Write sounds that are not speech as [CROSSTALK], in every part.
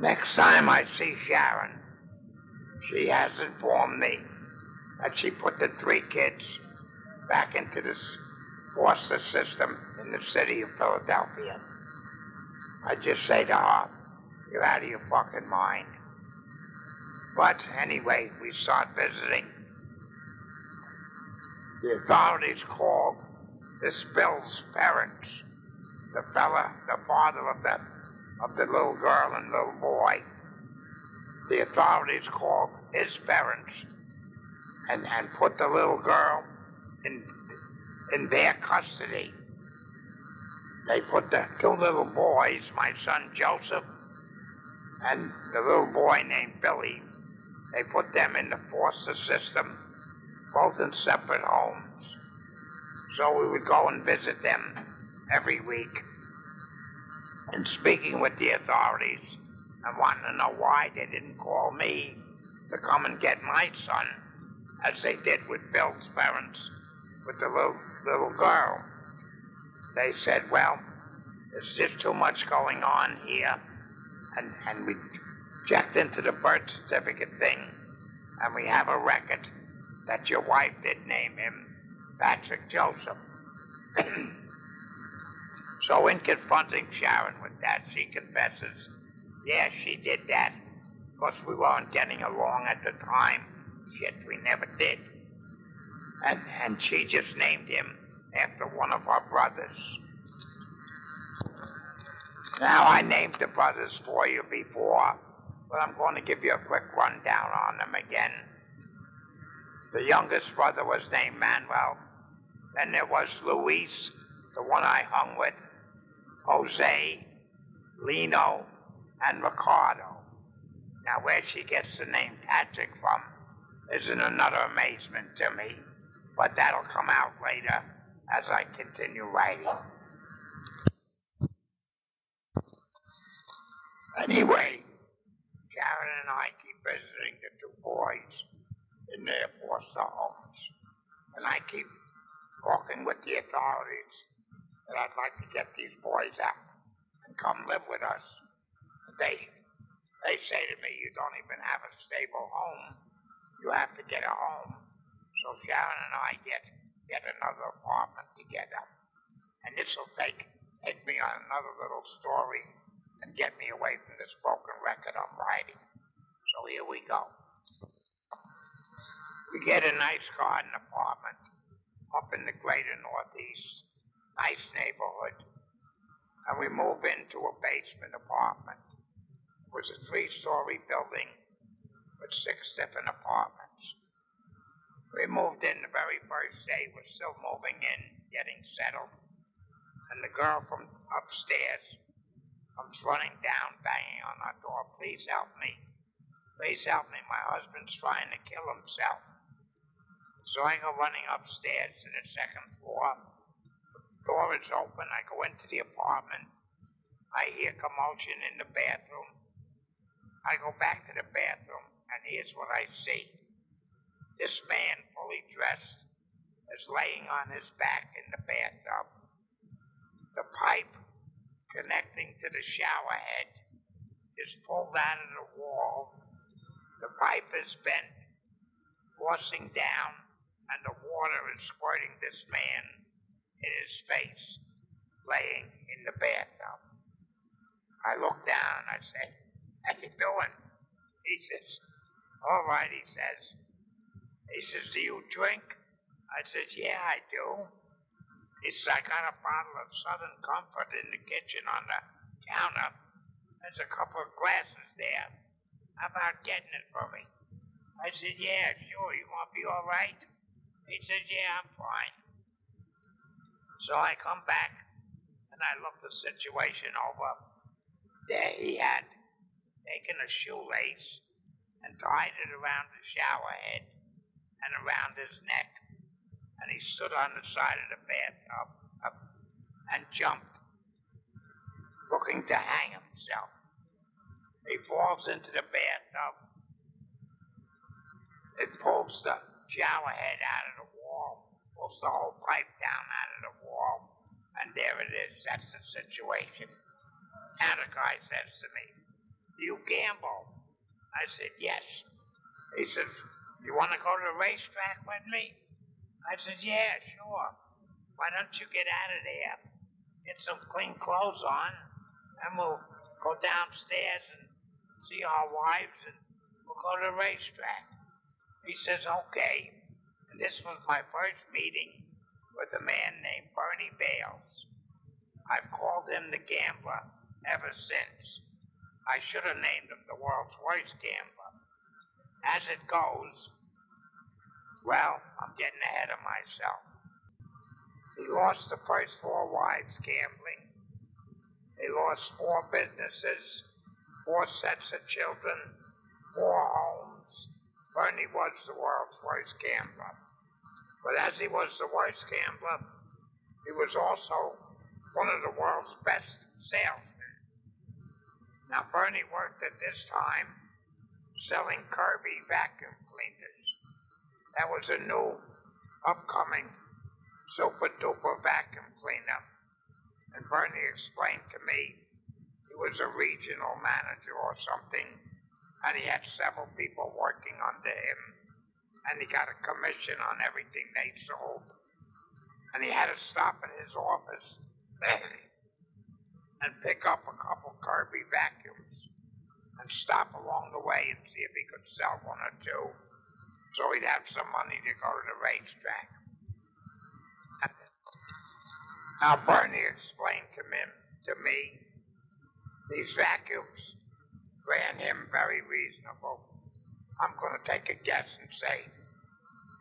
Next time I see Sharon, she has informed me that she put the three kids back into the foster system in the city of Philadelphia. I just say to her, you're out of your fucking mind. But anyway, we start visiting. The authorities called this Bill's parents, the fella, the father of the of the little girl and little boy. The authorities called his parents and, and put the little girl in in their custody. They put the two little boys, my son Joseph and the little boy named Billy, they put them in the foster system, both in separate homes. So we would go and visit them every week. And speaking with the authorities and wanting to know why they didn't call me to come and get my son, as they did with Bill's parents, with the little, little girl. They said, well, there's just too much going on here and, and we checked into the birth certificate thing, and we have a record that your wife did name him Patrick Joseph. [CLEARS THROAT] so, in confronting Sharon with that, she confesses, yes, she did that. Because we weren't getting along at the time. Shit, we never did. And, and she just named him after one of our brothers. Now, I named the brothers for you before, but I'm going to give you a quick rundown on them again. The youngest brother was named Manuel. Then there was Luis, the one I hung with, Jose, Lino, and Ricardo. Now, where she gets the name Patrick from isn't another amazement to me, but that'll come out later as I continue writing. Anyway, Sharon and I keep visiting the two boys in their foster homes. And I keep talking with the authorities that I'd like to get these boys out and come live with us. They they say to me, you don't even have a stable home. You have to get a home. So Sharon and I get get another apartment together. And this will take take me on another little story and get me away from the spoken record I'm writing. So here we go. We get a nice garden apartment up in the greater Northeast. Nice neighborhood. And we move into a basement apartment. It was a three story building with six different apartments. We moved in the very first day. We're still moving in, getting settled. And the girl from upstairs comes running down, banging on our door. Please help me. Please help me. My husband's trying to kill himself. So I go running upstairs to the second floor. The door is open. I go into the apartment. I hear commotion in the bathroom. I go back to the bathroom, and here's what I see. This man, fully dressed, is laying on his back in the bathtub. The pipe connecting to the shower head is pulled out of the wall. The pipe is bent, forcing down, and the water is squirting this man his face, laying in the bathtub. I look down, I say, How you doing? He says, All right, he says. He says, Do you drink? I says, Yeah, I do. He says, I got a bottle of Southern Comfort in the kitchen on the counter. There's a couple of glasses there. How about getting it for me? I said, Yeah, sure. You want to be all right? He says, Yeah, I'm fine. So I come back and I look the situation over. There he had taken a shoelace and tied it around the shower head and around his neck and he stood on the side of the bathtub up, and jumped, looking to hang himself. He falls into the bathtub. It pulls the shower head out of the wall, pulls the whole pipe down out of the wall, and there it is. That's the situation. Guy says to me, you gamble? I said, Yes. He says, You want to go to the racetrack with me? I said, Yeah, sure. Why don't you get out of there, get some clean clothes on, and we'll go downstairs and see our wives and we'll go to the racetrack. He says, Okay. This was my first meeting with a man named Bernie Bales. I've called him the gambler ever since. I should have named him the world's worst gambler. As it goes, well, I'm getting ahead of myself. He lost the first four wives gambling. He lost four businesses, four sets of children, four homes. Bernie was the world's worst gambler. But as he was the worst gambler, he was also one of the world's best salesmen. Now, Bernie worked at this time selling Kirby vacuum cleaners. That was a new, upcoming, super duper vacuum cleaner. And Bernie explained to me he was a regional manager or something, and he had several people working under him, and he got a commission on everything they sold. And he had to stop at his office [LAUGHS] and pick up a couple Kirby vacuums and stop along the way and see if he could sell one or two so he'd have some money to go to the racetrack. Now, Bernie explained to me, to me these vacuums ran him very reasonable. I'm going to take a guess and say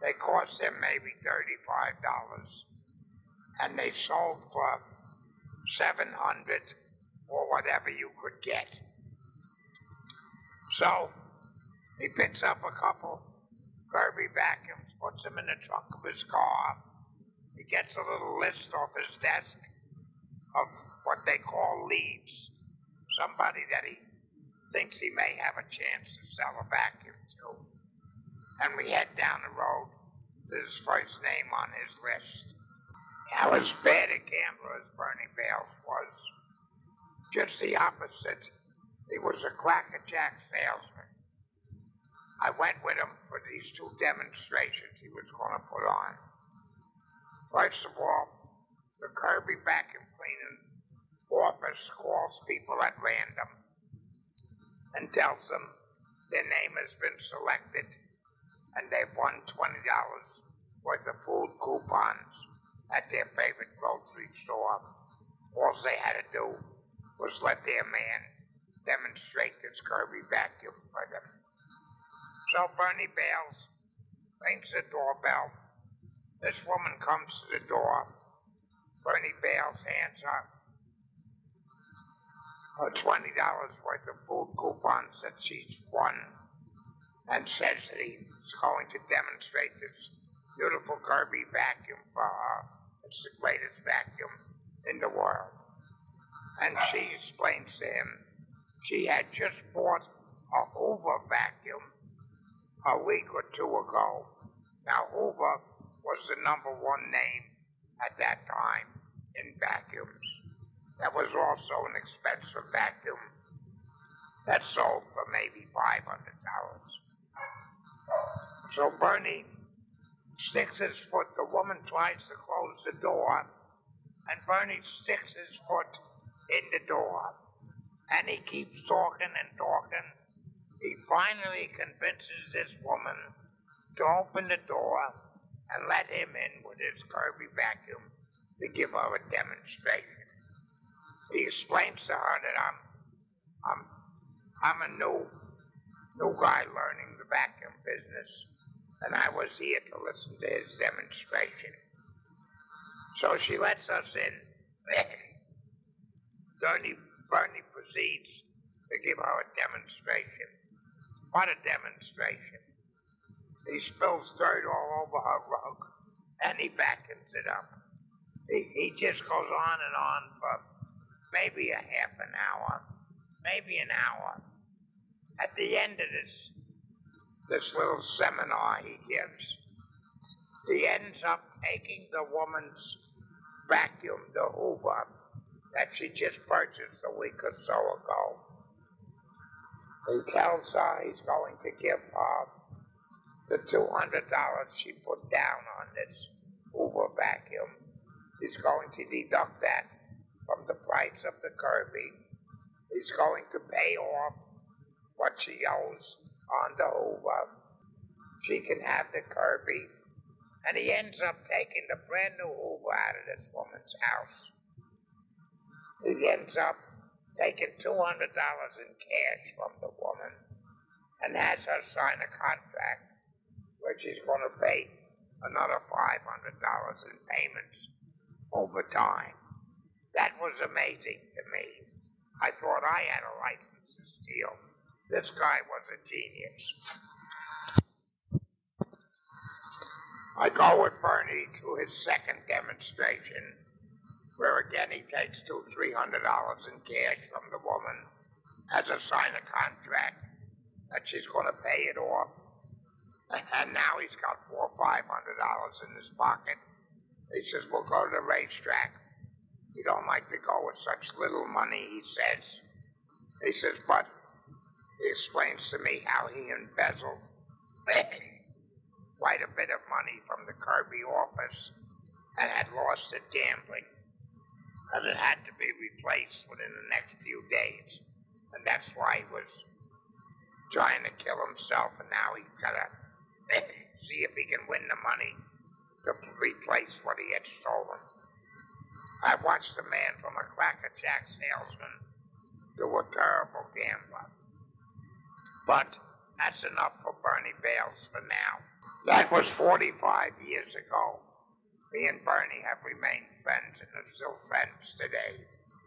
they cost him maybe $35 and they sold for 700 or whatever you could get. So he picks up a couple Kirby vacuums, puts them in the trunk of his car. He gets a little list off his desk of what they call leads. Somebody that he thinks he may have a chance to sell a vacuum to. And we head down the road. His first name on his list. I was bad a gambler as Bernie Bales was. Just the opposite. He was a crackerjack salesman. I went with him for these two demonstrations he was going to put on. First of all, the Kirby vacuum cleaning office calls people at random and tells them their name has been selected and they've won $20 worth of food coupons at their favorite grocery store. All they had to do was let their man demonstrate this Kirby vacuum for them. So Bernie Bales rings the doorbell. This woman comes to the door. Bernie Bales hands her her $20 worth of food coupons that she's won and says that he's going to demonstrate this beautiful Kirby vacuum for her. It's the greatest vacuum in the world. And she explains to him she had just bought a Hoover vacuum a week or two ago. Now, Hoover was the number one name at that time in vacuums. That was also an expensive vacuum that sold for maybe $500. So Bernie sticks his foot. The woman tries to close the door, and Bernie sticks his foot in the door. And he keeps talking and talking. He finally convinces this woman to open the door and let him in with his Kirby vacuum to give her a demonstration. He explains to her that I'm I'm I'm a new new guy learning the vacuum business and I was here to listen to his demonstration. So she lets us in. [COUGHS] Bernie, Bernie proceeds to give her a demonstration. What a demonstration. He spills dirt all over her rug and he vacuums it up. He, he just goes on and on for maybe a half an hour, maybe an hour. At the end of this this little seminar he gives, he ends up taking the woman's vacuum, the Hoover, that she just purchased a week or so ago. He tells her he's going to give her the two hundred dollars she put down on this Hoover vacuum. He's going to deduct that from the price of the Kirby. He's going to pay off what she owes on the Hoover. She can have the Kirby. And he ends up taking the brand new Hoover out of this woman's house. He ends up taking $200 in cash from the woman and has her sign a contract where she's going to pay another $500 in payments over time. That was amazing to me. I thought I had a license to steal. This guy was a genius. I go with Bernie to his second demonstration, where again he takes two, three hundred dollars in cash from the woman, as a sign of contract that she's going to pay it off, and now he's got four, five hundred dollars in his pocket. He says, "We'll go to the racetrack." You don't like to go with such little money, he says. He says, but he explains to me how he embezzled [LAUGHS] quite a bit of money from the Kirby office and had lost it gambling. And it had to be replaced within the next few days. And that's why he was trying to kill himself, and now he's got to [COUGHS] see if he can win the money to replace what he had stolen. I watched a man from a Cracker Jack salesman do a terrible gambler. But that's enough for Bernie Bales for now. That was 45 years ago. Me and Bernie have remained friends and are still friends today.